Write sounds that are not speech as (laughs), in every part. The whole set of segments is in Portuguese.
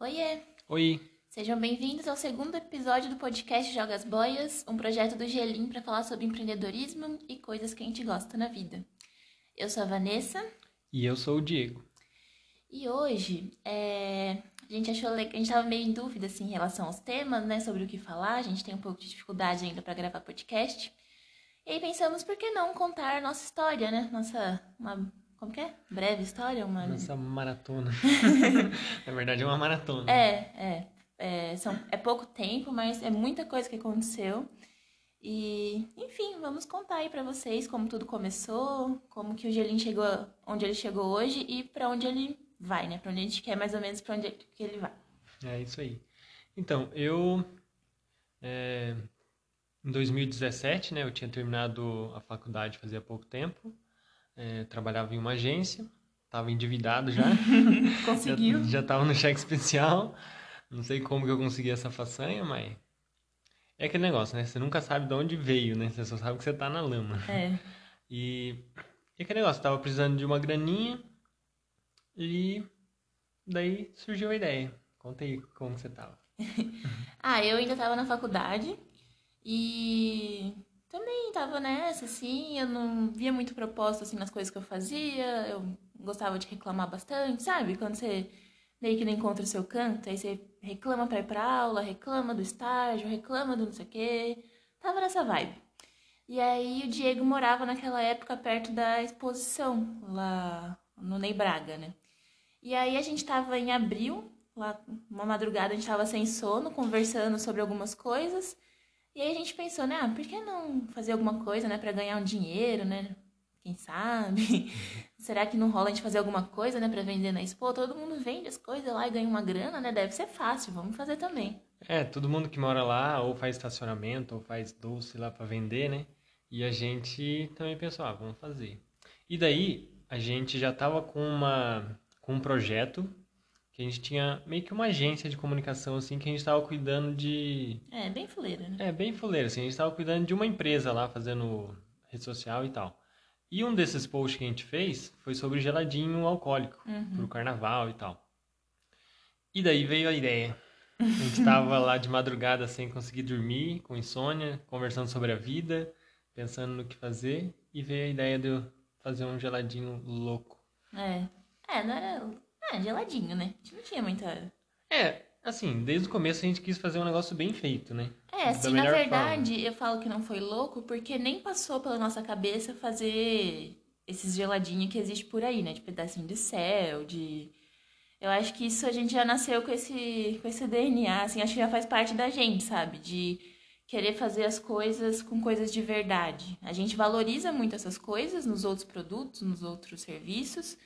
Oiê! Oi! Sejam bem-vindos ao segundo episódio do podcast Jogas Boias, um projeto do Gelim para falar sobre empreendedorismo e coisas que a gente gosta na vida. Eu sou a Vanessa. E eu sou o Diego. E hoje é... a gente achou a gente estava meio em dúvida assim, em relação aos temas, né, sobre o que falar. A gente tem um pouco de dificuldade ainda para gravar podcast. E aí pensamos por que não contar a nossa história, né? Nossa uma como que é? Breve história? Uma... Nossa maratona. (laughs) Na verdade, é uma maratona. É, é. É, são, é pouco tempo, mas é muita coisa que aconteceu. E, enfim, vamos contar aí para vocês como tudo começou, como que o Gelim chegou onde ele chegou hoje e para onde ele vai, né? Para onde a gente quer mais ou menos para onde que ele vai. É isso aí. Então, eu é, em 2017, né, eu tinha terminado a faculdade fazia pouco tempo é, trabalhava em uma agência, estava endividado já. (laughs) Conseguiu? já estava no cheque especial. Não sei como que eu consegui essa façanha, mas é aquele negócio, né? Você nunca sabe de onde veio, né? Você só sabe que você tá na lama. É. E, e aquele negócio, tava precisando de uma graninha e daí surgiu a ideia. Conta aí como você tava. (laughs) ah, eu ainda tava na faculdade e também tava nessa, assim, eu não via muito propósito, assim, nas coisas que eu fazia, eu gostava de reclamar bastante, sabe? Quando você meio que não encontra o seu canto, aí você reclama pra ir pra aula, reclama do estágio, reclama do não sei o quê, tava nessa vibe. E aí o Diego morava naquela época perto da exposição, lá no Ney Braga, né? E aí a gente tava em abril, lá uma madrugada a gente tava sem sono, conversando sobre algumas coisas, e aí a gente pensou, né, ah, por que não fazer alguma coisa, né, para ganhar um dinheiro, né? Quem sabe? (laughs) Será que não rola a gente fazer alguma coisa, né, para vender na Expo? Todo mundo vende as coisas lá e ganha uma grana, né? Deve ser fácil, vamos fazer também. É, todo mundo que mora lá ou faz estacionamento ou faz doce lá para vender, né? E a gente também pensou, ah, vamos fazer. E daí a gente já tava com uma com um projeto que a gente tinha meio que uma agência de comunicação, assim, que a gente estava cuidando de... É, bem fuleira, né? É, bem fuleira, assim, a gente estava cuidando de uma empresa lá, fazendo rede social e tal. E um desses posts que a gente fez foi sobre geladinho alcoólico, uhum. pro carnaval e tal. E daí veio a ideia. A gente estava lá de madrugada sem conseguir dormir, com insônia, conversando sobre a vida, pensando no que fazer, e veio a ideia de eu fazer um geladinho louco. É, é, não era ah, geladinho, né? A gente não tinha muita. É, assim, desde o começo a gente quis fazer um negócio bem feito, né? É, assim, na verdade, forma. eu falo que não foi louco porque nem passou pela nossa cabeça fazer esses geladinhos que existe por aí, né? De pedacinho de céu, de. Eu acho que isso a gente já nasceu com esse, com esse DNA, assim, acho que já faz parte da gente, sabe? De querer fazer as coisas com coisas de verdade. A gente valoriza muito essas coisas nos outros produtos, nos outros serviços,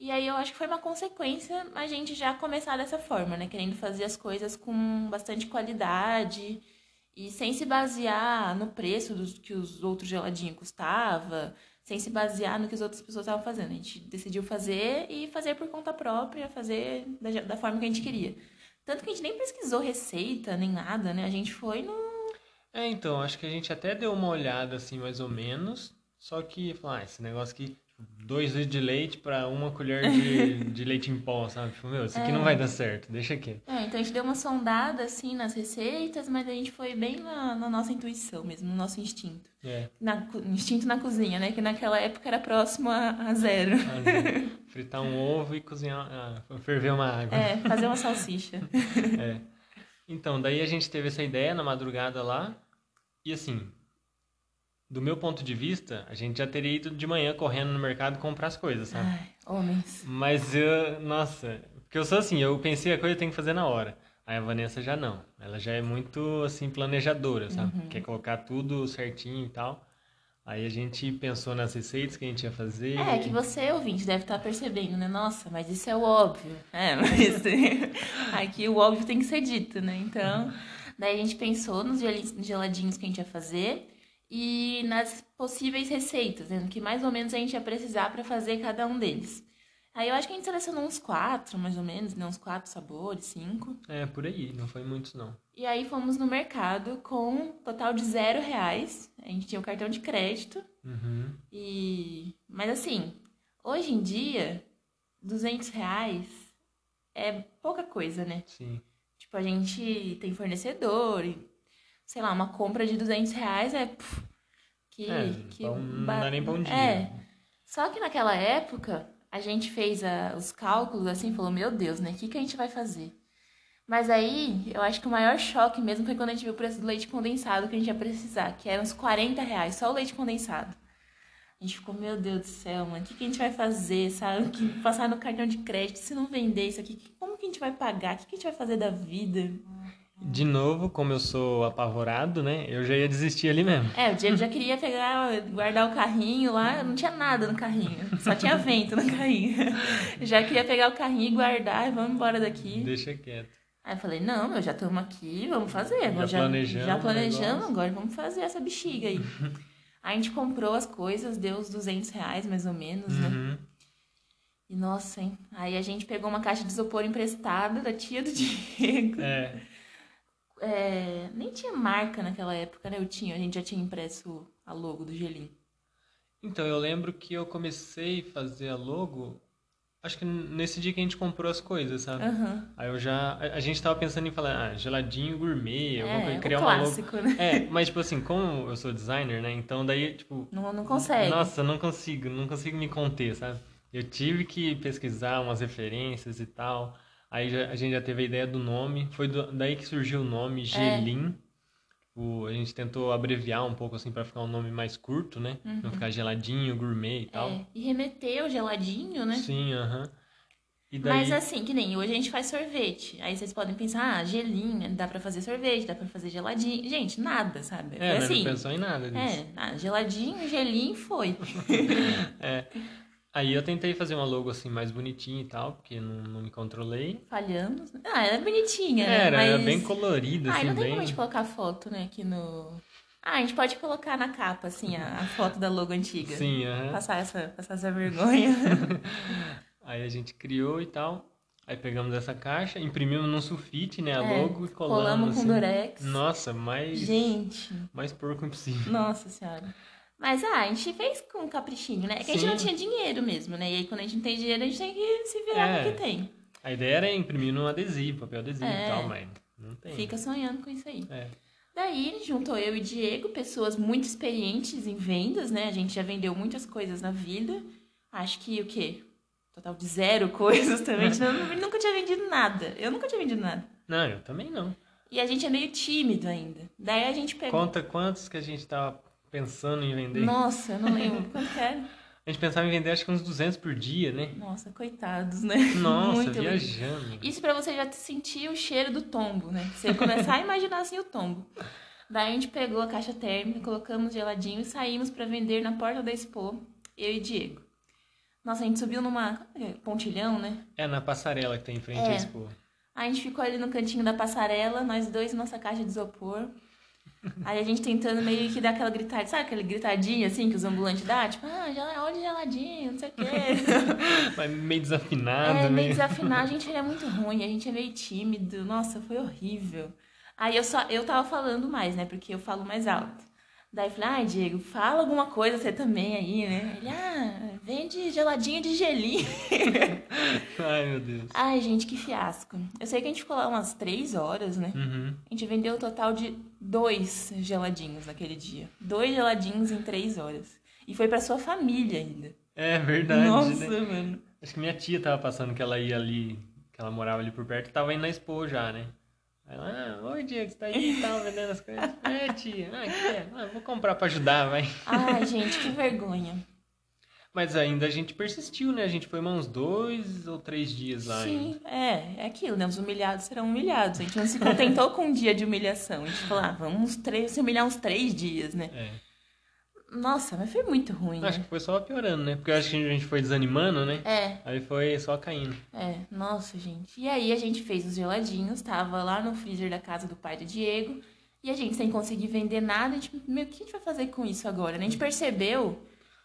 e aí eu acho que foi uma consequência a gente já começar dessa forma, né? Querendo fazer as coisas com bastante qualidade e sem se basear no preço dos que os outros geladinhos custava, sem se basear no que as outras pessoas estavam fazendo. A gente decidiu fazer e fazer por conta própria, fazer da, da forma que a gente queria. Tanto que a gente nem pesquisou receita, nem nada, né? A gente foi no... É, então, acho que a gente até deu uma olhada, assim, mais ou menos. Só que, ah, esse negócio aqui dois litros de leite para uma colher de, (laughs) de leite em pó, sabe? Tipo, meu, isso aqui é. não vai dar certo, deixa aqui. É, então a gente deu uma sondada, assim, nas receitas, mas a gente foi bem na, na nossa intuição mesmo, no nosso instinto. É. Na, instinto na cozinha, né? Que naquela época era próximo a, a zero. A zero. Fritar um ovo e cozinhar, ah, ferver uma água. É, fazer uma salsicha. (laughs) é. Então, daí a gente teve essa ideia na madrugada lá, e assim, do meu ponto de vista, a gente já teria ido de manhã correndo no mercado comprar as coisas, sabe? Ai, homens. Mas eu, nossa, porque eu sou assim, eu pensei a coisa eu tenho que fazer na hora. Aí a Vanessa já não. Ela já é muito, assim, planejadora, sabe? Uhum. Quer colocar tudo certinho e tal. Aí a gente pensou nas receitas que a gente ia fazer. É, que você, ouvinte, deve estar percebendo, né? Nossa, mas isso é o óbvio. É, (laughs) mas (laughs) aqui o óbvio tem que ser dito, né? Então, daí a gente pensou nos geladinhos que a gente ia fazer e nas possíveis receitas, né? que mais ou menos a gente ia precisar para fazer cada um deles. Aí eu acho que a gente selecionou uns quatro, mais ou menos, né? Uns quatro sabores, cinco. É, por aí, não foi muitos não. E aí fomos no mercado com um total de zero reais. A gente tinha o cartão de crédito. Uhum. E... Mas assim, hoje em dia, duzentos reais é pouca coisa, né? Sim. Tipo, a gente tem fornecedor, sei lá, uma compra de 200 reais é. pff, que, É, que um- não dá nem um dia. É. Só que naquela época, a gente fez a- os cálculos assim, falou: Meu Deus, né? O que, que a gente vai fazer? Mas aí, eu acho que o maior choque mesmo foi quando a gente viu o preço do leite condensado que a gente ia precisar, que era uns 40 reais, só o leite condensado. A gente ficou, meu Deus do céu, mano, o que, que a gente vai fazer, sabe? Que passar no cartão de crédito, se não vender isso aqui, como que a gente vai pagar? O que, que a gente vai fazer da vida? De novo, como eu sou apavorado, né? Eu já ia desistir ali mesmo. É, o Diego já queria pegar, guardar o carrinho lá, não tinha nada no carrinho, só tinha vento no carrinho. (laughs) Já queria pegar o carrinho e guardar e vamos embora daqui. Deixa quieto. Aí eu falei, não, meu, já estamos aqui, vamos fazer. Já já, planejamos já planejamos, agora vamos fazer essa bexiga aí. aí (laughs) a gente comprou as coisas, deu uns 200 reais mais ou menos, né? Uhum. E nossa, hein? Aí a gente pegou uma caixa de isopor emprestada da tia do Diego. É. É, nem tinha marca naquela época, né? Eu tinha, a gente já tinha impresso a logo do gelinho. Então, eu lembro que eu comecei a fazer a logo, acho que nesse dia que a gente comprou as coisas, sabe? Aham. Aí eu já. A, a gente tava pensando em falar, ah, geladinho gourmet, alguma É, coisa, o criar uma logo. clássico, né? É, mas tipo assim, como eu sou designer, né? Então daí, tipo. Não, não consegue. Nossa, não consigo, não consigo me conter, sabe? Eu tive que pesquisar umas referências e tal. Aí já- a gente já teve a ideia do nome. Foi do- daí que surgiu o É. nome Gelim. O, a gente tentou abreviar um pouco assim pra ficar um nome mais curto, né? Não ficar geladinho, gourmet e tal. Uhum. É, e remeteu geladinho, né? Sim, aham. E daí. Mas assim, que nem hoje a gente faz sorvete. Aí vocês podem pensar, ah, gelinho, dá pra fazer sorvete, dá pra fazer geladinho. Gente, nada, sabe? é, assim. não pensou em nada disso. É, ah, geladinho, gelinho foi. (laughs) É. (laughs) Aí eu tentei fazer uma logo assim mais bonitinha e tal, porque não, não me controlei. Falhamos. Ah, era bonitinha, né? Era, Mas... era bem colorida, Ah, assim, não tem bem. como a gente colocar foto, né, aqui no... Ah, a gente pode colocar na capa, assim, a, a foto da logo antiga. Sim, aham. Passar essa, passar essa vergonha. (laughs) Aí a gente criou e tal. Aí pegamos essa caixa, imprimimos num sulfite, né, a É, logo e colamos. colamos com assim. durex. Nossa, mais, Gente, mais porco impossível. nossa senhora. Mas, ah, a gente fez com caprichinho, né? É que a gente Sim. não tinha dinheiro mesmo, né? E aí, quando a gente não tem dinheiro, a gente tem que se virar É. com o que tem. A ideia era imprimir num adesivo, papel adesivo É. e tal, mas não tem. Fica sonhando com isso aí. É. Daí, juntou eu e Diego, pessoas muito experientes em vendas, né? A gente já vendeu muitas coisas na vida. Acho que o quê? Total de zero (laughs) coisas também. A gente não- nunca tinha vendido nada. Eu nunca tinha vendido nada. Não, eu também não. E a gente é meio tímido ainda. Daí a gente pegou. Conta quantos que a gente tava pensando em vender. Nossa, eu não lembro (laughs) quanto que era. A gente pensava em vender acho que uns 200 por dia, né? Nossa, coitados, né? Nossa, (laughs) Muito viajando. Isso pra você já sentir o cheiro do tombo, né? Você começar a imaginar assim o tombo. Daí a gente pegou a caixa térmica, colocamos geladinho e saímos pra vender na porta da Expo, eu e Diego. Nossa, a gente subiu numa é? pontilhão, né? É na passarela que tem em frente É. à Expo. A gente ficou ali no cantinho da passarela, nós dois nossa caixa de isopor. Aí a gente tentando meio que dar aquela gritadinha, sabe aquele gritadinha assim que os ambulantes dão? Tipo, ah, gel- olha o geladinho, não sei o quê. (laughs) Mas meio desafinado, É, meio meio... desafinar, a (laughs) gente era muito ruim, a gente é meio tímido. Nossa, foi horrível. Aí eu só eu tava falando mais, né? Porque eu falo mais alto. Daí eu falei, ai, Diego, fala alguma coisa você também aí, né? Ele, ah, vende geladinho de gelinho. (laughs) Ai, meu Deus. Ai, gente, que fiasco. Eu sei que a gente ficou lá umas três horas, né? Uhum. A gente vendeu um total de dois geladinhos naquele dia. Dois geladinhos em três horas. E foi pra sua família ainda. É verdade, Nossa, né? mano. Acho que minha tia tava passando que ela ia ali, que ela morava ali por perto, tava indo na Expo já, né? Aí ela, ah, oi Diego, você tá aí e tal, vendendo as coisas? É, tia, ah, que é? Ah, vou comprar pra ajudar, vai. Ai, gente, que vergonha. Mas ainda a gente persistiu, né? A gente foi mais uns dois ou três dias lá ainda. Sim, é, é aquilo, né? Os humilhados serão humilhados. A gente não se contentou com um dia de humilhação. A gente falou, ah, vamos três, se humilhar uns três dias, né? É. Nossa, mas foi muito ruim, Acho né? que foi só piorando, né? Porque eu acho que a gente foi desanimando, né? É, Aí foi só caindo. é, nossa, gente. E aí a gente fez os geladinhos, tava lá no freezer da casa do pai do Diego. E a gente sem conseguir vender nada, a gente, meu, o que a gente vai fazer com isso agora? né? A gente percebeu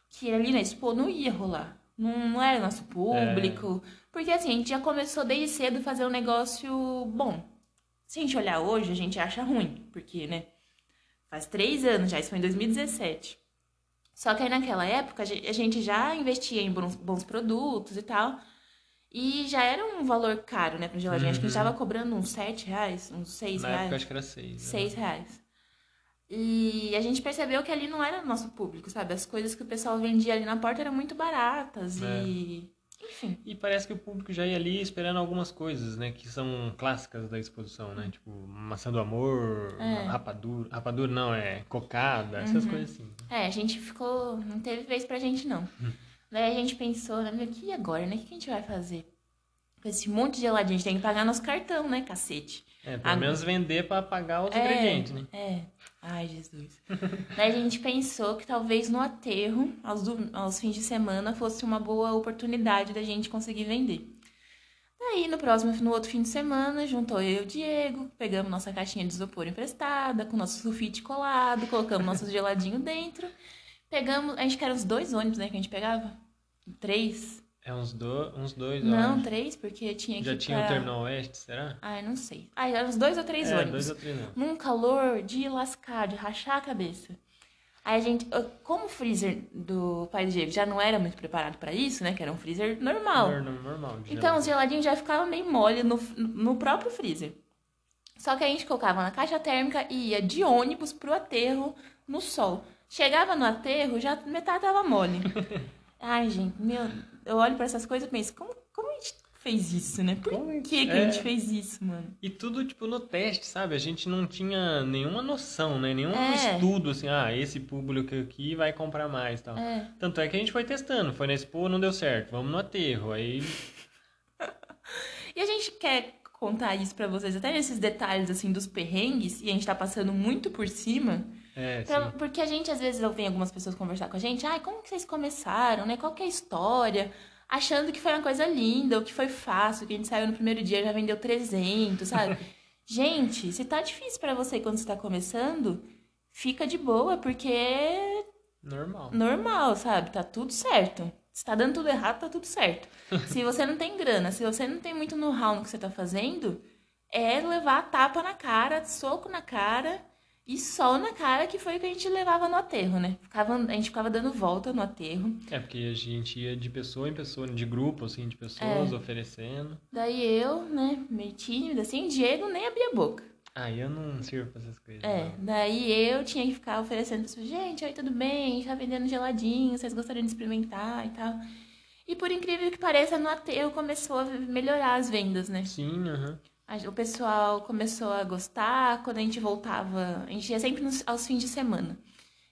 que ali na Expo não ia rolar. Não, não era nosso público. Porque assim, a gente já começou desde cedo a fazer um negócio bom. Se a gente olhar hoje, a gente acha ruim. Porque, né? Faz três anos já, isso foi em 2017. Só que aí naquela época a gen- a gente já investia em bons, bons produtos e tal. E já era um valor caro, né, pro geladinho. Uhum. Acho que a gente uhum. tava cobrando uns 7 reais, uns 6 Na reais. Na época acho que era 6. 6 né? reais. E a gente percebeu que ali não era nosso público, sabe? As coisas que o pessoal vendia ali na porta eram muito baratas é. e. Enfim. E parece que o público já ia ali esperando algumas coisas, né? Que são clássicas da exposição, né? Tipo, maçã do amor, é. rapadura. Rapadura não, é cocada, essas uhum. coisas assim. É, a gente ficou. Não teve vez pra gente, não. Hum. Daí a gente pensou, né? E agora, né? O que a gente vai fazer? Com esse monte de geladinho, a gente tem que pagar nosso cartão, né, cacete? É, pelo menos vender para pagar os é, ingredientes, né? É. Ai, Jesus. (laughs) Daí a gente pensou que talvez no aterro, aos, do, aos fins de semana, fosse uma boa oportunidade da gente conseguir vender. Daí, no próximo, no outro fim de semana, juntou eu e o Diego, pegamos nossa caixinha de isopor emprestada, com nosso sulfite colado, colocamos nosso (laughs) geladinho dentro. Pegamos, a gente quer os dois ônibus, né, que a gente pegava. Três. É uns, do, uns dois, Não, três, porque tinha que Já tinha pra... o Terminal Oeste, será? Ah, eu não sei. Ah, eram uns dois ou três é, ônibus. dois ou três, não. Num calor de lascar, de rachar a cabeça. Aí a gente, como o freezer do pai do Diego já não era muito preparado para isso, né? Que era um freezer normal. Normal, normal então os geladinhos já ficavam meio mole no, no próprio freezer. Só que a gente colocava na caixa térmica e ia de ônibus pro aterro no sol. Chegava no aterro, já metade tava mole. (laughs) Ai, gente, meu, eu olho para essas coisas e penso, como, como a gente fez isso, né? Por como que, que é... a gente fez isso, mano? E tudo, tipo, no teste, sabe? A gente não tinha nenhuma noção, né? Nenhum é. estudo, assim, ah, esse público aqui vai comprar mais tal. É. Tanto é que a gente foi testando. Foi na Expo, não deu certo. Vamos no aterro. Aí... (laughs) e a gente quer contar isso para vocês, até nesses detalhes, assim, dos perrengues, e a gente tá passando muito por cima é, pra, porque a gente, às vezes, ouve algumas pessoas conversar com a gente, ai, como que vocês começaram, né? Qual que é a história? Achando que foi uma coisa linda, ou que foi fácil, que a gente saiu no primeiro dia já vendeu 300, sabe? (laughs) gente, se tá difícil para você quando você tá começando, fica de boa, porque... Normal. Normal, sabe? Tá tudo certo. Se tá dando tudo errado, tá tudo certo. (laughs) se você não tem grana, se você não tem muito know-how no que você tá fazendo, é levar a tapa na cara, soco na cara e sol na cara, que foi o que a gente levava no aterro, né? Ficava, a gente ficava dando volta no aterro. É, porque a gente ia de pessoa em pessoa, de grupo, assim, de pessoas é. oferecendo. Daí eu, né, meio tímida, assim, Diego nem abria a boca. Ah, eu não sirvo pra essas coisas. É, não. daí eu tinha que ficar oferecendo pessoas, gente, oi, tudo bem? Gente tá vendendo geladinho, vocês gostariam de experimentar e tal. E por incrível que pareça, no aterro começou a melhorar as vendas, né? Sim, aham. Uhum. O pessoal começou a gostar quando a gente voltava. A gente ia sempre nos, aos fins de semana.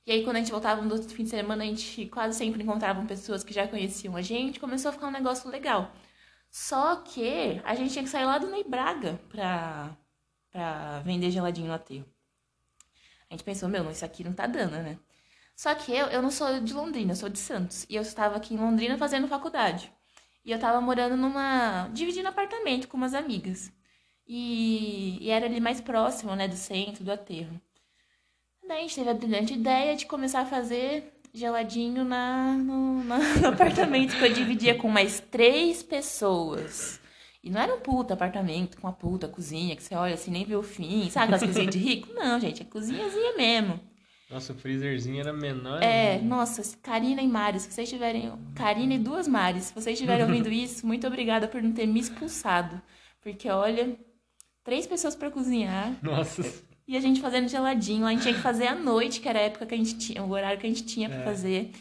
E aí, quando a gente voltava no outro fim de semana, a gente quase sempre encontrava pessoas que já conheciam a gente. Começou a ficar um negócio legal. Só que a gente tinha que sair lá do Ney Braga pra, pra vender geladinho no aterro. A gente pensou, meu, isso aqui não tá dando, né? Só que eu, eu não sou de Londrina, eu sou de Santos. E eu estava aqui em Londrina fazendo faculdade. E eu tava morando numa. dividindo apartamento com umas amigas. E, e era ali mais próximo, né, do centro, do aterro. Daí a gente teve a brilhante ideia de começar a fazer geladinho na, no, na, (laughs) no apartamento que eu dividia com mais três pessoas. E não era um puta apartamento com uma puta cozinha que você olha assim nem vê o fim. Sabe aquelas cozinhas de rico? (laughs) Não, gente, é cozinhazinha mesmo. Nossa, o freezerzinho era menor. É, nossa, Karina e Mari, se vocês tiverem. Karina e duas Maris, se vocês estiverem ouvindo (laughs) isso, muito obrigada por não ter me expulsado. Porque, olha, três pessoas para cozinhar. Nossa. E a gente fazendo geladinho. A gente tinha que fazer à noite, que era a época que a gente tinha, o horário que a gente tinha para é. fazer.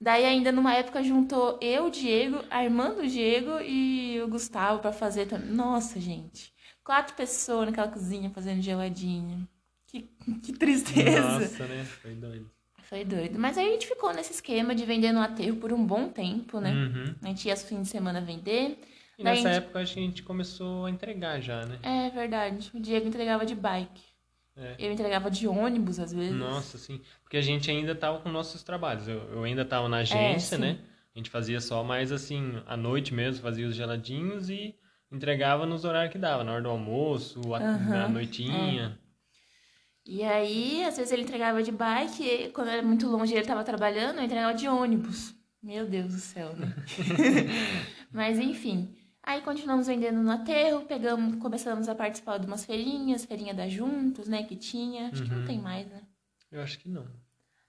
Daí ainda numa época juntou eu, o Diego, a irmã do Diego e o Gustavo para fazer também. Nossa, gente. Quatro pessoas naquela cozinha fazendo geladinho. Que, que tristeza. Nossa, né? Foi doido. Foi doido. Mas aí a gente ficou nesse esquema de vender no aterro por um bom tempo, né? Uhum. A gente ia aos fins de semana vender. E nessa gente... época a gente começou a entregar já, né? É verdade. O Diego entregava de bike. É. Eu entregava de ônibus às vezes. Nossa, sim. Porque a gente ainda tava com nossos trabalhos. Eu, eu ainda tava na agência, é, né? A gente fazia só mais assim, à noite mesmo, fazia os geladinhos e entregava nos horários que dava, na hora do almoço, uhum, na noitinha. É. E aí, às vezes ele entregava de bike, e quando era muito longe ele estava trabalhando, eu entregava de ônibus. Meu Deus do céu, né? (laughs) Mas enfim. Aí continuamos vendendo no aterro, pegamos, começamos a participar de umas feirinhas, feirinha da Juntos, né, que tinha. Acho uhum. que não uhum. tem mais, né? Eu acho que não.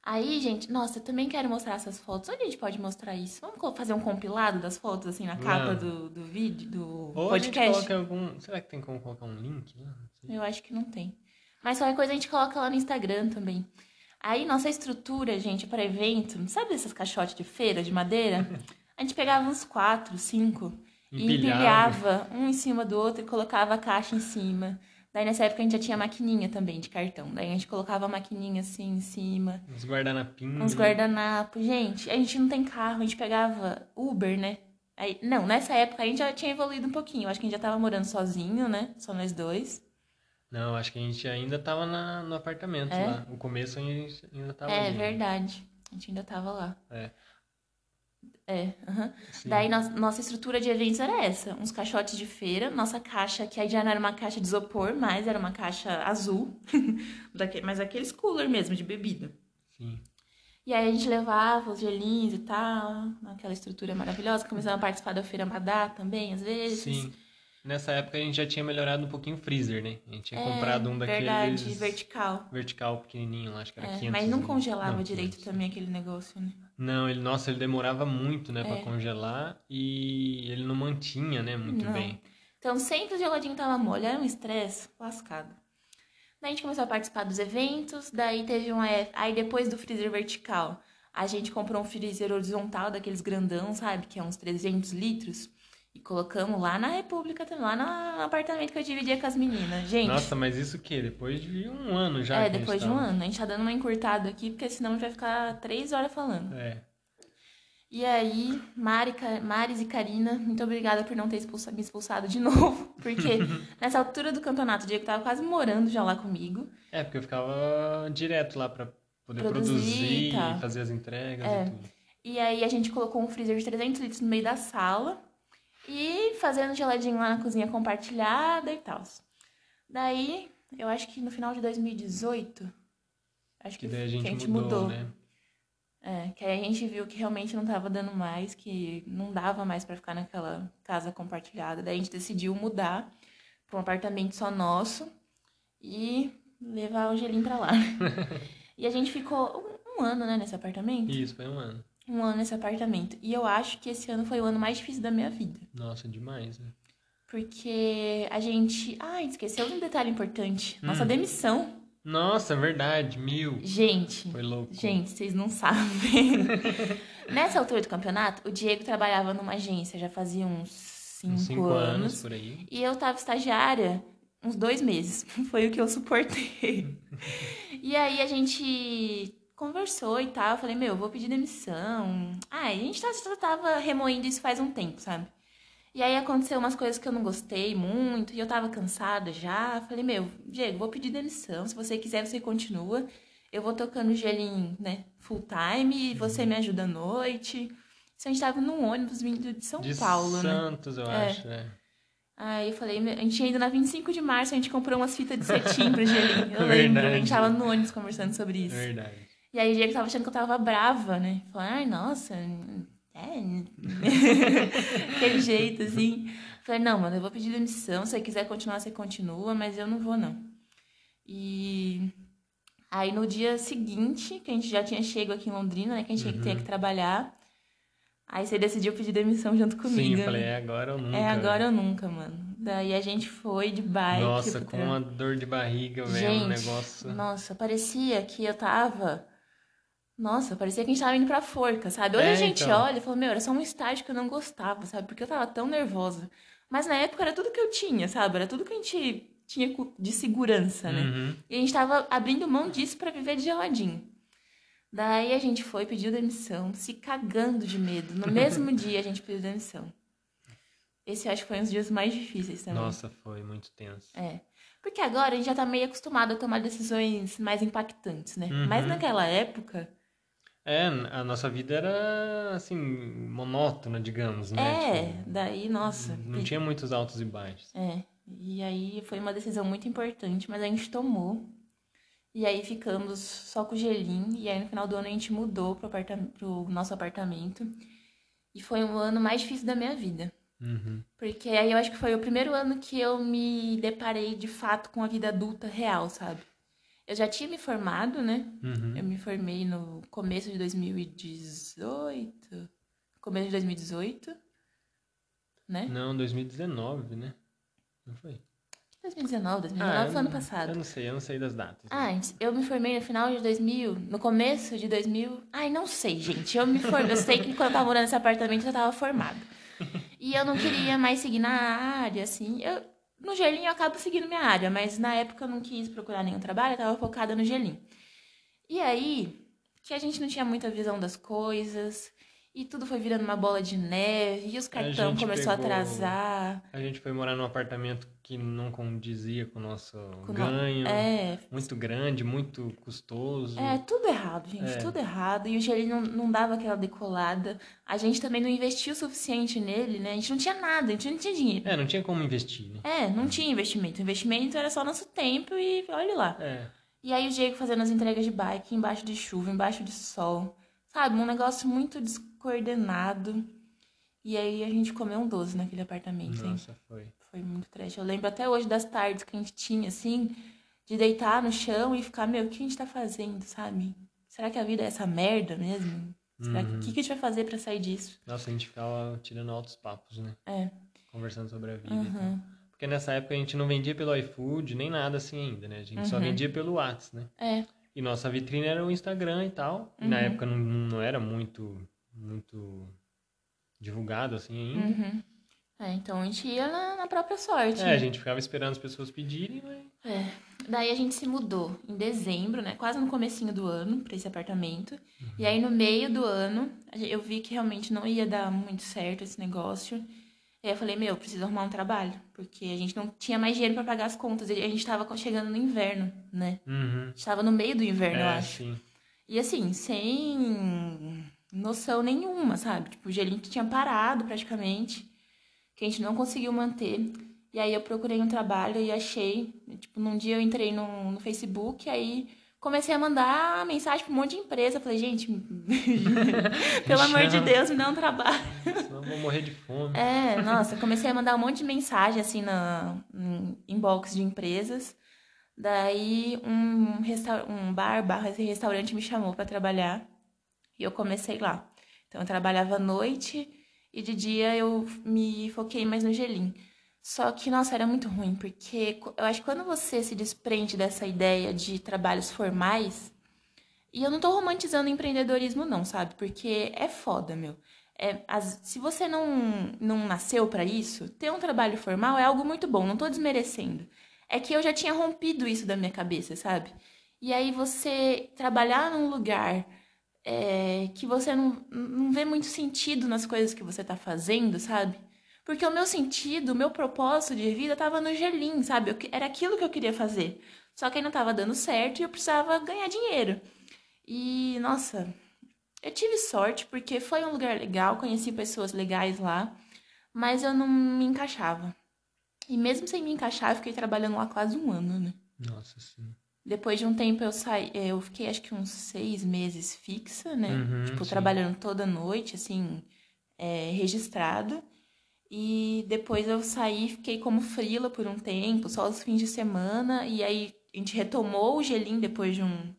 Aí, gente, nossa, eu também quero mostrar essas fotos. Onde a gente pode mostrar isso? Vamos fazer um compilado das fotos, assim, na capa do, do vídeo, do Ou podcast? a gente coloca algum... Será que tem como colocar um link? Eu acho que não tem. Mas qualquer coisa a gente coloca lá no Instagram também. Aí, nossa estrutura, gente, para evento, sabe esses caixotes de feira de madeira? (laughs) A gente pegava uns quatro, cinco e empilhava um em cima do outro e colocava a caixa em cima. Daí nessa época a gente já tinha maquininha também de cartão. Daí a gente colocava a maquininha assim em cima. Uns guardanapinhos. Uns guardanapos. Gente, a gente não tem carro, a gente pegava Uber, né? Aí, não, nessa época a gente já tinha evoluído um pouquinho. Acho que a gente já tava morando sozinho, né? Só nós dois. Não, acho que a gente ainda tava na, no apartamento É? lá. O começo a gente ainda tava É ali. verdade. A gente ainda tava lá. É. É. Sim. Daí nossa, nossa estrutura de eventos era essa: uns caixotes de feira, nossa caixa, que aí já não era uma caixa de isopor, mas era uma caixa azul, (laughs) mas aqueles cooler mesmo, de bebida. Sim. E aí a gente levava os gelinhos e tal, aquela estrutura maravilhosa. Começamos a participar da feira Madá também, às vezes. Sim. Nessa época a gente já tinha melhorado um pouquinho o freezer, né? A gente tinha É, comprado um daqueles... Verdade, vertical. vertical pequenininho lá, acho que era É, 500. mas não congelava não, direito 500. também aquele negócio, né? Não, ele, nossa, ele demorava muito, né, pra É. congelar e ele não mantinha, né, muito Não. bem. Então sempre o geladinho tava mole, era um estresse lascado. Daí a gente começou a participar dos eventos, daí teve uma época, aí depois do freezer vertical, a gente comprou um freezer horizontal daqueles grandão, sabe, que é uns 300 litros, e colocamos lá na República também, lá no apartamento que eu dividia com as meninas. Gente, Nossa, mas isso o quê? Depois de um ano já é, depois de um tava- ano. A gente tá dando uma encurtada aqui, porque senão a gente vai ficar três horas falando. É. E aí, Mari, Maris e Karina, muito obrigada por não ter expulsa- me expulsado de (laughs) novo. Porque (laughs) nessa altura do campeonato, o Diego tava quase morando já lá comigo. É, porque eu ficava direto lá pra poder Produzir, produzir, tá. fazer as entregas É. e tudo. E aí a gente colocou um freezer de 300 litros no meio da sala. E fazendo geladinho lá na cozinha compartilhada e tal. Daí, eu acho que no final de 2018... Acho que, Que daí a que gente, mudou, né? É, que aí a gente viu que realmente não tava dando mais, que não dava mais pra ficar naquela casa compartilhada. Daí a gente decidiu mudar pra um apartamento só nosso e levar o gelinho pra lá. (laughs) e a gente ficou um, um ano, né, nesse apartamento? Isso, foi um ano. Um ano nesse apartamento. E eu acho que esse ano foi o ano mais difícil da minha vida. Nossa, demais, né? Porque a gente. Ai, esqueceu de um detalhe importante. Nossa Hum. demissão. Nossa, é verdade, mil. Gente, Foi louco. Gente, vocês não sabem. (laughs) Nessa altura do campeonato, o Diego trabalhava numa agência já fazia uns cinco, Uns cinco anos anos. por aí. E eu tava estagiária uns dois meses. (laughs) Foi o que eu suportei. (laughs) e aí a gente conversou e tal. Eu falei, meu, eu vou pedir demissão. Ah, a gente tá- já tava remoendo isso faz um tempo, sabe? E aí aconteceu umas coisas que eu não gostei muito, e eu tava cansada já. Falei, meu, Diego, vou pedir demissão. Se você quiser, você continua. Eu vou tocando gelinho, né, full time, e você me ajuda à noite. Isso a gente tava num ônibus vindo de São De Paulo, né? Santos, eu É. acho, é. Aí eu falei, a gente ido na 25 de março, a gente comprou umas fitas de cetim pro (laughs) gelinho. Eu lembro, a gente tava no ônibus conversando sobre isso. Verdade. E aí o Diego tava achando que eu tava brava, né? Falou, ai, nossa, é. (laughs) Aquele jeito, assim. Falei, não, mano, eu vou pedir demissão. Se você quiser continuar, você continua, mas eu não vou, não. E aí no dia seguinte, que a gente já tinha chego aqui em Londrina, né? Que a gente Uhum. tinha que trabalhar. Aí você decidiu pedir demissão junto comigo. Sim, eu né? falei, é agora ou nunca. É agora ou nunca, mano. Daí a gente foi de bike. Nossa, com tra- uma dor de barriga, velho, um negócio. Nossa, parecia que eu tava. Nossa, parecia que a gente tava indo pra forca, sabe? Hoje É, a gente então. olha e fala, meu, era só um estágio que eu não gostava, sabe? Porque eu tava tão nervosa. Mas na época era tudo que eu tinha, sabe? Era tudo que a gente tinha de segurança, né? Uhum. E a gente tava abrindo mão disso pra viver de geladinho. Daí a gente foi, pediu demissão, se cagando de medo. No mesmo (laughs) dia a gente pediu demissão. Esse acho que foi um dos dias mais difíceis também. Nossa, foi muito tenso. É. Porque agora a gente já tá meio acostumado a tomar decisões mais impactantes, né? Uhum. Mas naquela época. É, a nossa vida era, assim, monótona, digamos, né? é, Tipo, daí, nossa. não tinha muitos altos e baixos. É. E aí foi uma decisão muito importante, mas a gente tomou. E aí ficamos só com o gelinho. E aí no final do ano a gente mudou pro, apartam pro nosso apartamento. E foi o ano mais difícil da minha vida. Uhum. Porque aí eu acho que foi o primeiro ano que eu me deparei de fato com a vida adulta real, sabe? Eu já tinha me formado, né? Uhum. Eu me formei no começo de 2018. Começo de 2018, né? Não, 2019, né? Não foi? 2019, 2019 eu foi ano passado. Eu não sei, eu não sei das datas. Ah, eu me formei no final de 2000, no começo de 2000. Ai, não sei, gente. Eu me formei, eu sei que quando eu tava morando nesse apartamento eu tava formada. (laughs) E eu não queria mais seguir na área, assim. Eu, no gelinho eu acabo seguindo minha área, mas na época eu não quis procurar nenhum trabalho, eu tava focada no gelinho. E aí, que a gente não tinha muita visão das coisas, e tudo foi virando uma bola de neve, e os gente começou a atrasar. A gente foi morar num apartamento que não condizia com o nosso com ganho. É, Muito grande, muito custoso. É, tudo errado, gente, É. tudo errado. E o gelinho não, não dava aquela decolada. A gente também não investiu o suficiente nele, né? A gente não tinha nada, a gente não tinha dinheiro. É, não tinha como investir, né? É, não tinha investimento. O investimento era só nosso tempo e olha lá. É. E aí o Diego fazendo as entregas de bike embaixo de chuva, embaixo de sol. Sabe? Um negócio muito descoordenado. E aí a gente comeu um doce naquele apartamento, hein? Nossa, foi. Foi muito trash. Eu lembro até hoje das tardes que a gente tinha, assim, de deitar no chão e ficar, meu, o que a gente tá fazendo, sabe? Será que a vida é essa merda mesmo? Será que, Uhum. o que, que a gente vai fazer pra sair disso? Nossa, a gente ficava tirando altos papos, né? É. Conversando sobre a vida e tal. Uhum. Porque nessa época a gente não vendia pelo iFood, nem nada assim ainda, né? A gente só Uhum. vendia pelo Whats, né? É. E nossa vitrine era o Instagram e tal. E na Uhum. época não, não era muito, muito divulgado assim ainda. Uhum. É, então a gente ia na, na própria sorte. É, a gente ficava esperando as pessoas pedirem, mas... É. Daí a gente se mudou em dezembro, né? Quase no comecinho do ano, pra esse apartamento. E aí no meio do ano, eu vi que realmente não ia dar muito certo esse negócio. E aí eu falei, meu, eu preciso arrumar um trabalho. Porque a gente não tinha mais dinheiro pra pagar as contas. A gente tava chegando no inverno, né? Uhum. A gente tava no meio do inverno, eu É, acho. sim. E assim, sem noção nenhuma, sabe? Tipo, o gelinho tinha parado praticamente, que a gente não conseguiu manter. E aí eu procurei um trabalho e achei. Tipo, num dia eu entrei no, no Facebook, aí comecei a mandar mensagem pra um monte de empresa. Falei, gente, (laughs) pelo amor de. Deus, me dá um trabalho. Senão eu vou morrer de fome. É, nossa, comecei a mandar um monte de mensagem assim na em inbox de empresas. Daí um, resta um bar, barra esse restaurante me chamou para trabalhar e eu comecei lá. Então eu trabalhava à noite e de dia eu me foquei mais no gelim. Só que, nossa, era muito ruim, porque eu acho que quando você se desprende dessa ideia de trabalhos formais, e eu não tô romantizando empreendedorismo, não, sabe? Porque é foda, meu. É, as- se você não, não nasceu pra isso, ter um trabalho formal é algo muito bom, não tô desmerecendo. É que eu já tinha rompido isso da minha cabeça, sabe? E aí você trabalhar num lugar é, que você não, não vê muito sentido nas coisas que você tá fazendo, sabe? Porque o meu sentido, o meu propósito de vida tava no gelim, sabe? Eu era aquilo que eu queria fazer. Só que aí não tava dando certo e eu precisava ganhar dinheiro. E, nossa, eu tive sorte porque foi um lugar legal, conheci pessoas legais lá, mas eu não me encaixava. E mesmo sem me encaixar, eu fiquei trabalhando lá quase um ano, né? Nossa, sim. Depois de um tempo eu saí, eu fiquei acho que uns seis meses fixa, né? Uhum, tipo, sim. trabalhando toda noite, assim, é, registrado. E depois eu saí, fiquei como frila por um tempo, só os fins de semana. E aí a gente retomou o gelim depois de, um,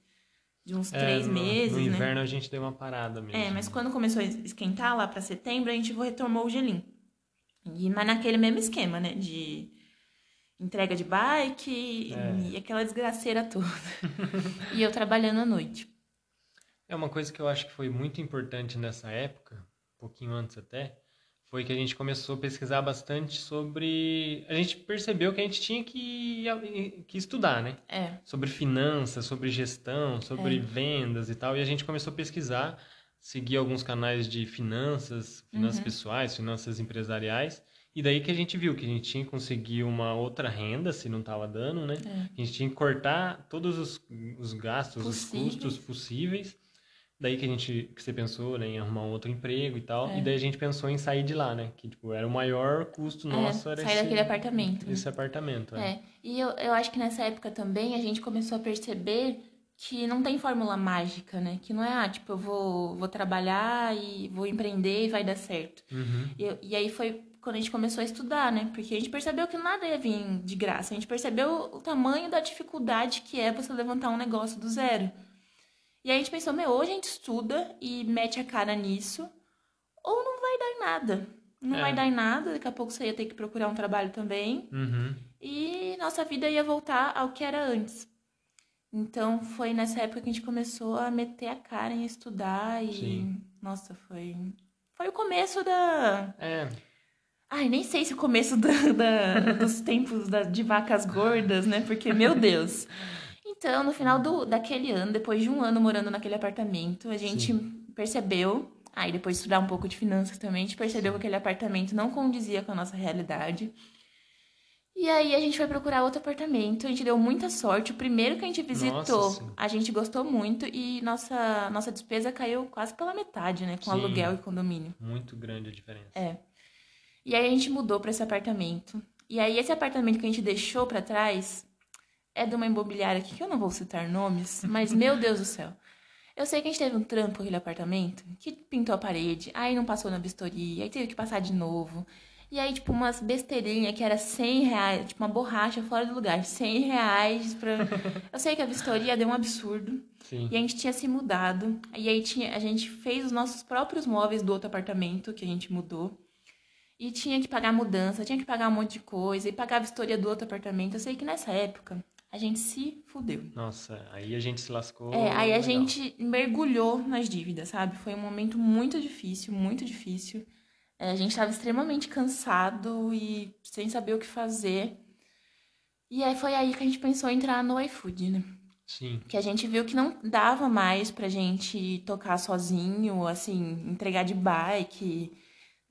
de uns É, três no, meses, No né? inverno a gente deu uma parada mesmo. É, mas quando começou a esquentar lá pra setembro, a gente retomou o gelim. E, mas naquele mesmo esquema, né? De entrega de bike É. e aquela desgraceira toda. (laughs) e eu trabalhando à noite. É uma coisa que eu acho que foi muito importante nessa época, um pouquinho antes até, foi que a gente começou a pesquisar bastante sobre. A gente percebeu que a gente tinha que, que estudar, né? É. Sobre finanças, sobre gestão, sobre É. vendas e tal. E a gente começou a pesquisar, seguir alguns canais de finanças, finanças Uhum. pessoais, finanças empresariais. E daí que a gente viu que a gente tinha que conseguir uma outra renda, se não estava dando, né? É. A gente tinha que cortar todos os, os gastos, os Possíveis. custos possíveis. Daí que a gente, que você pensou, né, em arrumar um outro emprego e tal. É. E daí a gente pensou em sair de lá, né? Que, tipo, era o maior custo nosso, é, era sair esse, daquele apartamento. né? esse apartamento. é. É, e eu, eu acho que nessa época também a gente começou a perceber que não tem fórmula mágica, né? Que não é, ah, tipo, eu vou, vou trabalhar e vou empreender e vai dar certo. Uhum. E, e aí foi quando a gente começou a estudar, né? Porque a gente percebeu que nada ia vir de graça. A gente percebeu o tamanho da dificuldade que é você levantar um negócio do zero. E aí a gente pensou, meu, ou a gente estuda e mete a cara nisso, ou não vai dar em nada. Não é. vai dar em nada, daqui a pouco você ia ter que procurar um trabalho também. Uhum. E nossa vida ia voltar ao que era antes. Então foi nessa época que a gente começou a meter a cara em estudar e. Sim. Nossa, foi. Foi o começo da. É. Ai, nem sei se o começo da, da dos tempos da, de vacas gordas, né? Porque, meu Deus. Então, no final do, daquele ano, depois de um ano morando naquele apartamento, a gente Sim. percebeu. Aí, depois de estudar um pouco de finanças também, a gente percebeu que aquele apartamento não condizia com a nossa realidade. E aí a gente foi procurar outro apartamento, a gente deu muita sorte. O primeiro que a gente visitou, a gente gostou muito e nossa, nossa despesa caiu quase pela metade, né? Com sim, aluguel e condomínio. Muito grande a diferença. É. E aí a gente mudou para esse apartamento. E aí esse apartamento que a gente deixou para trás é de uma imobiliária aqui que eu não vou citar nomes, mas meu Deus do céu. Eu sei que a gente teve um trampo com aquele apartamento, que pintou a parede, aí não passou na vistoria, aí teve que passar de novo. E aí, tipo, umas besteirinhas que era 100 reais, tipo, uma borracha fora do lugar, 100 reais pra... (laughs) Eu sei que a vistoria deu um absurdo. Sim. E a gente tinha se mudado. E aí tinha, a gente fez os nossos próprios móveis do outro apartamento que a gente mudou. E tinha que pagar mudança, tinha que pagar um monte de coisa, e pagar a vistoria do outro apartamento. Eu sei que nessa época a gente se fudeu. Nossa, aí a gente se lascou. É, aí a legal. gente mergulhou nas dívidas, sabe? Foi um momento muito difícil, muito difícil. É, a gente estava extremamente cansado e sem saber o que fazer. E aí foi aí que a gente pensou em entrar no iFood, né? Sim. Que a gente viu que não dava mais pra gente tocar sozinho, assim, entregar de bike.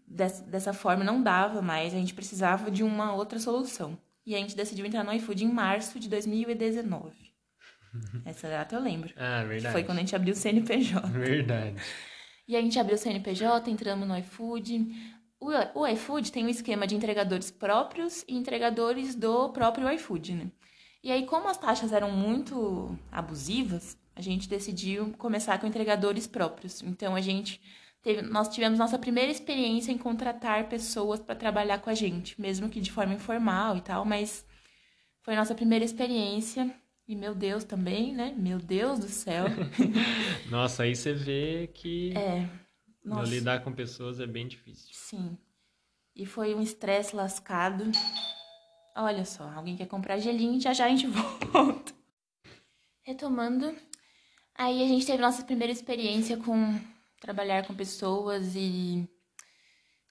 Des, dessa forma não dava mais, a gente precisava de uma outra solução. E a gente decidiu entrar no iFood em março de 2019. (laughs) Essa data eu lembro. Ah, verdade. Foi quando a gente abriu o CNPJ. (laughs) Verdade. E a gente abriu o CNPJ, entramos no iFood. O, o iFood tem um esquema de entregadores próprios e entregadores do próprio iFood, né? E aí, como as taxas eram muito abusivas, a gente decidiu começar com entregadores próprios. Então, a gente teve, nós tivemos nossa primeira experiência em contratar pessoas para trabalhar com a gente, mesmo que de forma informal e tal, mas foi nossa primeira experiência e meu Deus também, né? Meu Deus do céu. (laughs) Nossa, aí você vê que é, lidar com pessoas é bem difícil. Sim. E foi um estresse lascado. Olha só, alguém quer comprar gelinho, já já a gente (laughs) volta. Retomando, aí a gente teve nossa primeira experiência com trabalhar com pessoas e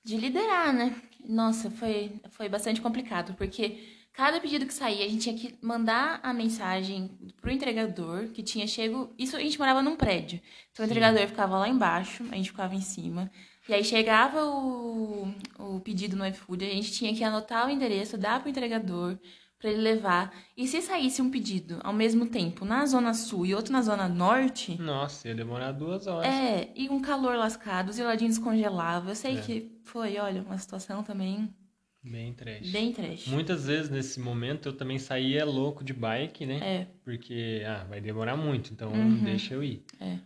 de liderar, né? Nossa, foi, foi bastante complicado, porque Cada pedido que saía, a gente tinha que mandar a mensagem pro entregador que tinha chego. Isso a gente morava num prédio. Então o entregador ficava lá embaixo, a gente ficava em cima. E aí chegava o, o pedido no iFood, a gente tinha que anotar o endereço, dar pro entregador para ele levar. E se saísse um pedido ao mesmo tempo na zona sul e outro na zona norte. Nossa, ia demorar duas horas. É, e um calor lascado, os geladinhos congelavam. Eu sei é. que foi, olha, uma situação também Bem trash. Bem trash. Muitas vezes nesse momento eu também saía louco de bike, né? É. Porque, ah, vai demorar muito, então uhum. deixa eu ir. É.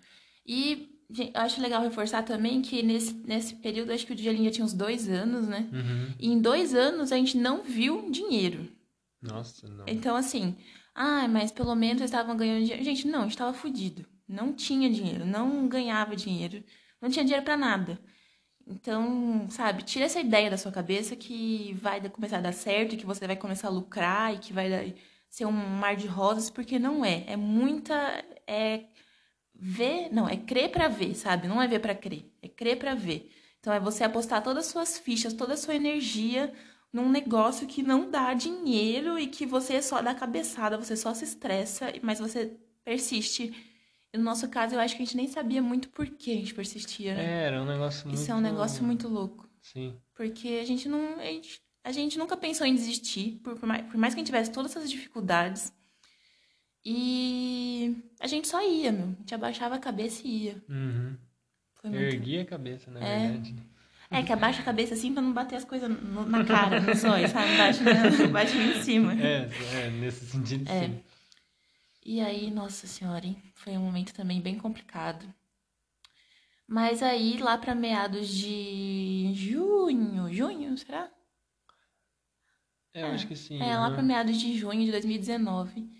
E gente, acho legal reforçar também que nesse, nesse período, acho que o Djalinha tinha uns dois anos, né? Uhum. E em dois anos a gente não viu dinheiro. Nossa, não. Então, assim, ah, mas pelo menos estavam ganhando dinheiro. Gente, não, a gente tava fudido. Não tinha dinheiro, não ganhava dinheiro, não tinha dinheiro para nada. Então, sabe, tira essa ideia da sua cabeça que vai começar a dar certo, que você vai começar a lucrar e que vai ser um mar de rosas, porque não é. É muita. É ver. Não, é crer para ver, sabe? Não é ver para crer. É crer para ver. Então, é você apostar todas as suas fichas, toda a sua energia num negócio que não dá dinheiro e que você só dá cabeçada, você só se estressa, mas você persiste no nosso caso, eu acho que a gente nem sabia muito por que a gente persistia, né? É, era um negócio muito... Isso é um negócio muito louco. Sim. Porque a gente não... A gente, a gente nunca pensou em desistir, por, por, mais, por mais que a gente tivesse todas essas dificuldades. E a gente só ia, meu. A gente abaixava a cabeça e ia. Uhum. Muito... Erguia a cabeça, na é. verdade. É, que abaixa a cabeça assim pra não bater as coisas na (laughs) cara, nos olhos, sabe? Baixa, né? (laughs) em cima. É, é, nesse sentido, é. sim. E aí, nossa senhora, hein? Foi um momento também bem complicado. Mas aí, lá para meados de junho, junho, será? É, eu acho que sim. É, lá para meados de junho de 2019,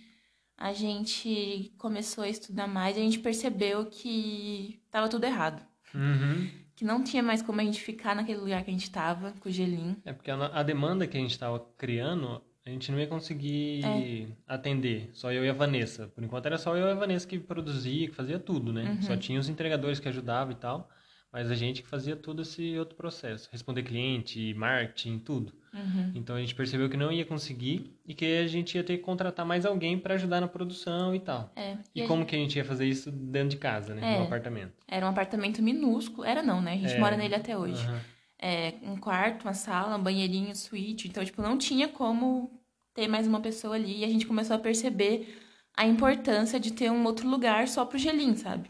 a gente começou a estudar mais e a gente percebeu que tava tudo errado. Uhum. Que não tinha mais como a gente ficar naquele lugar que a gente tava, com o gelinho. É porque a, a demanda que a gente estava criando, a gente não ia conseguir É. atender. Só eu e a Vanessa. Por enquanto era só eu e a Vanessa que produzia, que fazia tudo, né? Uhum. Só tinha os entregadores que ajudavam e tal. Mas a gente que fazia todo esse outro processo. Responder cliente, marketing, tudo. Uhum. Então a gente percebeu que não ia conseguir e que a gente ia ter que contratar mais alguém para ajudar na produção e tal. É. E, a como que a gente ia fazer isso dentro de casa, né? É. No apartamento. Era um apartamento minúsculo. Era não, né? A gente É. mora nele até hoje. Aham. É, um quarto, uma sala, um banheirinho, suíte. Então, tipo, não tinha como ter mais uma pessoa ali. E a gente começou a perceber a importância de ter um outro lugar só pro gelinho, sabe?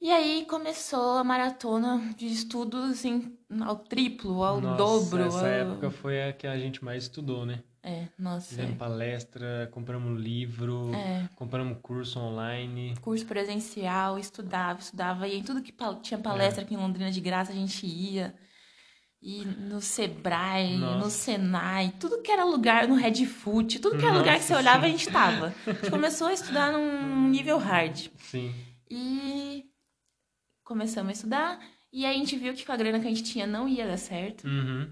E aí começou a maratona de estudos assim, ao triplo, ao Nossa, dobro. Essa ao- época foi a que a gente mais estudou, né? É, nossa. Fizemos palestra, compramos livro, É. compramos curso online. Curso presencial, estudava, estudava. E em tudo que tinha palestra aqui em Londrina de graça, a gente ia. E no Sebrae, Nossa. no Senai, tudo que era lugar, no Red Food, tudo que era lugar que você Nossa, olhava, sim. a gente tava. A gente começou a estudar num nível hard. Sim. E começamos a estudar. E aí a gente viu que com a grana que a gente tinha não ia dar certo. Uhum.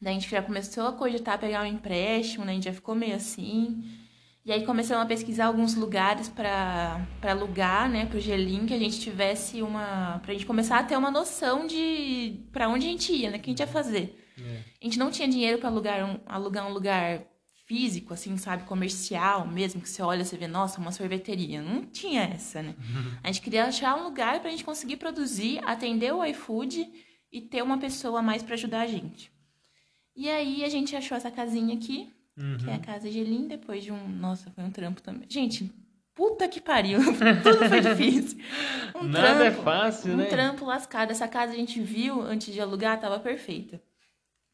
Daí a gente já começou a cogitar pegar um empréstimo, né? A gente já ficou meio assim. E aí começamos a pesquisar alguns lugares para alugar, né, pro gelinho, que a gente tivesse uma. pra gente começar a ter uma noção de para onde a gente ia, né? O que a gente ia fazer. É. A gente não tinha dinheiro para alugar um, alugar um lugar físico, assim, sabe, comercial mesmo, que você olha e você vê, nossa, uma sorveteria. Não tinha essa, né? A gente queria achar um lugar pra gente conseguir produzir, atender o iFood e ter uma pessoa a mais pra ajudar a gente. E aí a gente achou essa casinha aqui, que é a Uhum. casa Gelim, depois de um. Nossa, foi um trampo também. Gente, puta que pariu. (laughs) Tudo foi difícil. Um Nada é trampo, fácil, um né? trampo lascado. Essa casa a gente viu antes de alugar, tava perfeita.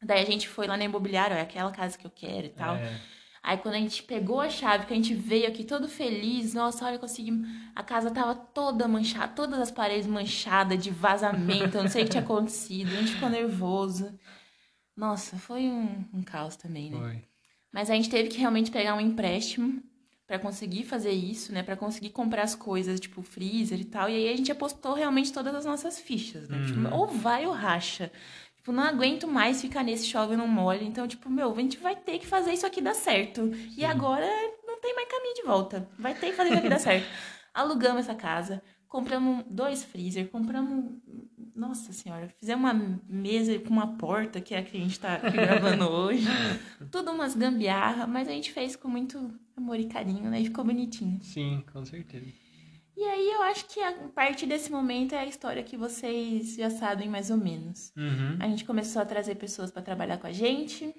Daí a gente foi lá na imobiliária, é aquela casa que eu quero e tal. É. Aí quando a gente pegou a chave, que a gente veio aqui todo feliz, nossa, olha, conseguimos. A casa tava toda manchada, todas as paredes manchadas de vazamento, eu não sei o que tinha acontecido, a gente ficou nervoso. Nossa, foi um, um caos também, né? Foi. Mas a gente teve que realmente pegar um empréstimo pra conseguir fazer isso, né? Pra conseguir comprar as coisas, tipo freezer e tal. E aí a gente apostou realmente todas as nossas fichas, né? Tipo, Uhum. ou vai ou racha. Tipo, não aguento mais ficar nesse chove e não molha. Então, tipo, meu, a gente vai ter que fazer isso aqui dar certo. E agora não tem mais caminho de volta. Vai ter que fazer isso aqui dar certo. (laughs) Alugamos essa casa, compramos dois freezer, compramos. Nossa senhora, fizemos uma mesa com uma porta, que é a que a gente tá gravando hoje. (laughs) Tudo umas gambiarra, mas a gente fez com muito amor e carinho, né? E ficou bonitinho. Sim, com certeza. E aí eu acho que a parte desse momento é a história que vocês já sabem mais ou menos. Uhum. A gente começou a trazer pessoas para trabalhar com a gente,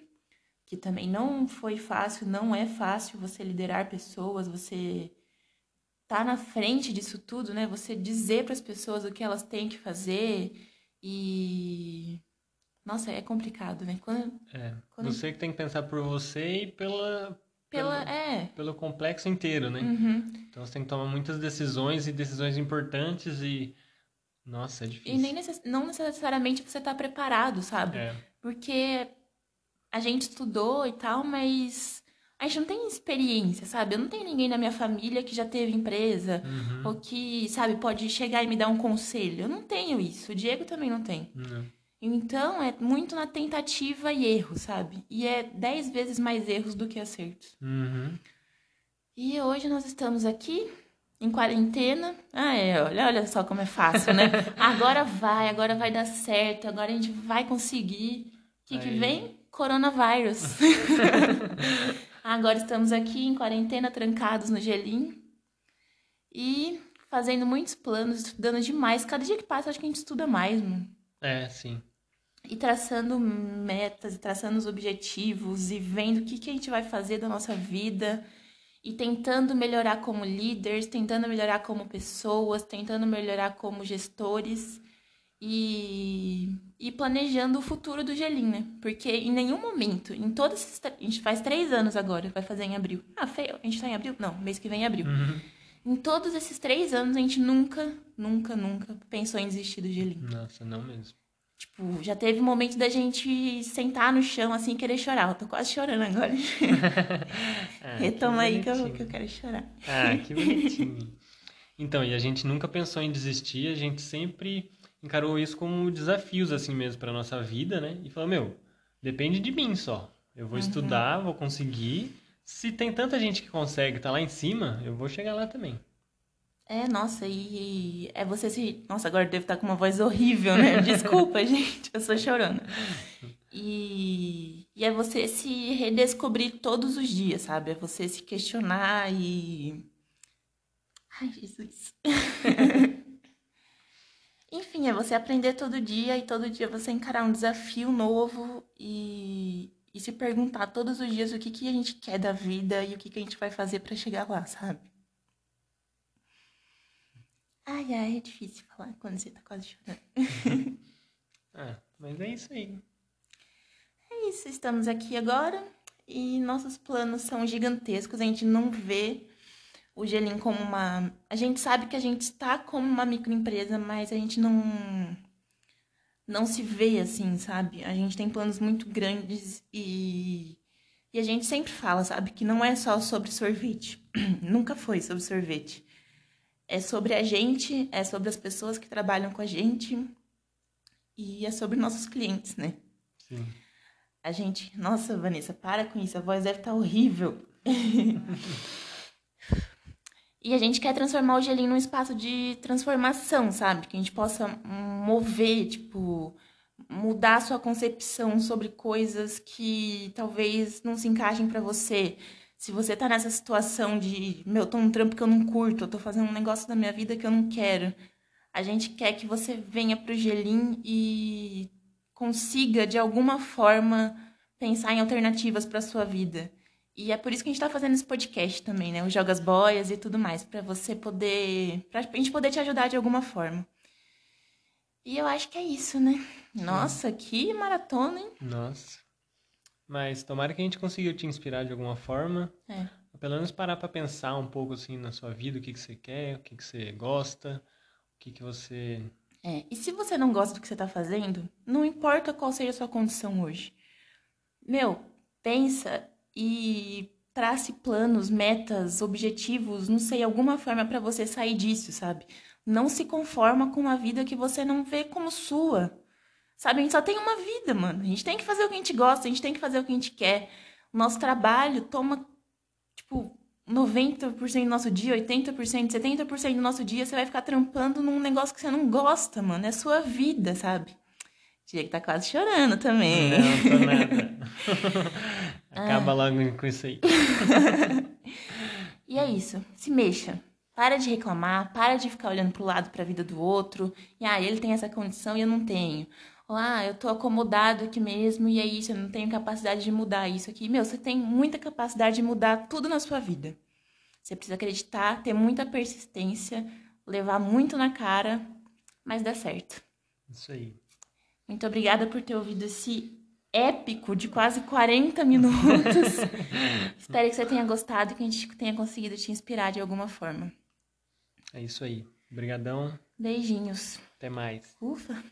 que também não foi fácil, não é fácil você liderar pessoas, você tá na frente disso tudo, né? Você dizer para as pessoas o que elas têm que fazer e nossa, é complicado, né? Quando É. Quando- Você que tem que pensar por você e pela, pela pelo, é, pelo complexo inteiro, né? uhum. Então você tem que tomar muitas decisões e decisões importantes e. Nossa, é difícil. e nem necess... não necessariamente você tá preparado, sabe? É. Porque a gente estudou e tal, mas a gente não tem experiência, sabe? Eu não tenho ninguém na minha família que já teve empresa Uhum. ou que, sabe, pode chegar e me dar um conselho. Eu não tenho isso. O Diego também não tem. Não. Então é muito na tentativa e erro, sabe? E é dez vezes mais erros do que acertos. Uhum. E hoje nós estamos aqui em quarentena. Ah, é, olha, olha só como é fácil, né? (laughs) agora vai, agora vai dar certo, agora a gente vai conseguir. O que, que vem? Coronavírus. (laughs) agora estamos aqui em quarentena, trancados no gelinho. E fazendo muitos planos, estudando demais. Cada dia que passa, acho que a gente estuda mais, mano. É, sim. E traçando metas, e traçando os objetivos, e vendo o que, que a gente vai fazer da nossa vida. E tentando melhorar como líderes, tentando melhorar como pessoas, tentando melhorar como gestores. E, e planejando o futuro do Gelim, né? Porque em nenhum momento, em todos esses. A gente faz três anos agora, vai fazer em abril. Ah, feio, a gente tá em abril? Não, mês que vem é abril. Uhum. Em todos esses três anos, a gente nunca, nunca, nunca pensou em desistir do gelinho. Nossa, não mesmo. Tipo, já teve momento da gente sentar no chão assim e querer chorar. Eu tô quase chorando agora. (laughs) ah, Retoma aí que eu, que eu quero chorar. Ah, que bonitinho. Então, e a gente nunca pensou em desistir, a gente sempre encarou isso como desafios assim mesmo para nossa vida, né? E falou, meu, depende de mim só. Eu vou uhum. estudar, vou conseguir. Se tem tanta gente que consegue tá lá em cima, eu vou chegar lá também. É, nossa, e é você se. Nossa, agora eu devo estar com uma voz horrível, né? (laughs) Desculpa, gente, eu sou chorando. E, e é você se redescobrir todos os dias, sabe? É você se questionar e. Ai, Jesus. (laughs) Enfim, é você aprender todo dia e todo dia você encarar um desafio novo e, e se perguntar todos os dias o que, que a gente quer da vida e o que, que a gente vai fazer para chegar lá, sabe? Ai, ai, é difícil falar quando você tá quase chorando. ah, (laughs) mas é isso aí. É isso, estamos aqui agora e nossos planos são gigantescos. A gente não vê o Gelim como uma. A gente sabe que a gente está como uma microempresa, mas a gente não. Não se vê assim, sabe? A gente tem planos muito grandes e. E a gente sempre fala, sabe, que não é só sobre sorvete. (clears throat) Nunca foi sobre sorvete é sobre a gente, é sobre as pessoas que trabalham com a gente e é sobre nossos clientes, né? Sim. A gente, nossa, Vanessa, para com isso, a voz deve estar tá horrível. (laughs) e a gente quer transformar o gelinho num espaço de transformação, sabe? Que a gente possa mover, tipo, mudar a sua concepção sobre coisas que talvez não se encaixem para você se você tá nessa situação de, meu, tô num trampo que eu não curto, eu tô fazendo um negócio da minha vida que eu não quero, a gente quer que você venha pro Gelim e consiga, de alguma forma, pensar em alternativas para sua vida. E é por isso que a gente tá fazendo esse podcast também, né? O Jogas Boias e tudo mais, para você poder. pra gente poder te ajudar de alguma forma. E eu acho que é isso, né? Nossa, que maratona, hein? Nossa. Mas tomara que a gente consiga te inspirar de alguma forma. É. Pelo menos parar para pensar um pouco assim na sua vida, o que, que você quer, o que, que você gosta, o que, que você. É, e se você não gosta do que você tá fazendo, não importa qual seja a sua condição hoje. Meu, pensa e trace planos, metas, objetivos, não sei, alguma forma para você sair disso, sabe? Não se conforma com uma vida que você não vê como sua. Sabe, a gente só tem uma vida, mano. A gente tem que fazer o que a gente gosta, a gente tem que fazer o que a gente quer. O nosso trabalho toma, tipo, 90% do nosso dia, 80%, 70% do nosso dia, você vai ficar trampando num negócio que você não gosta, mano. É sua vida, sabe? Diego tá quase chorando também. Não, tô nada. (laughs) Acaba ah. logo com isso aí. (laughs) e é isso. Se mexa. Para de reclamar, para de ficar olhando pro lado, pra vida do outro. E ah, ele tem essa condição e eu não tenho ah, eu tô acomodado aqui mesmo e é isso, eu não tenho capacidade de mudar isso aqui. Meu, você tem muita capacidade de mudar tudo na sua vida. Você precisa acreditar, ter muita persistência, levar muito na cara, mas dá certo. Isso aí. Muito obrigada por ter ouvido esse épico de quase 40 minutos. (laughs) Espero que você tenha gostado e que a gente tenha conseguido te inspirar de alguma forma. É isso aí. Obrigadão. Beijinhos. Até mais. Ufa.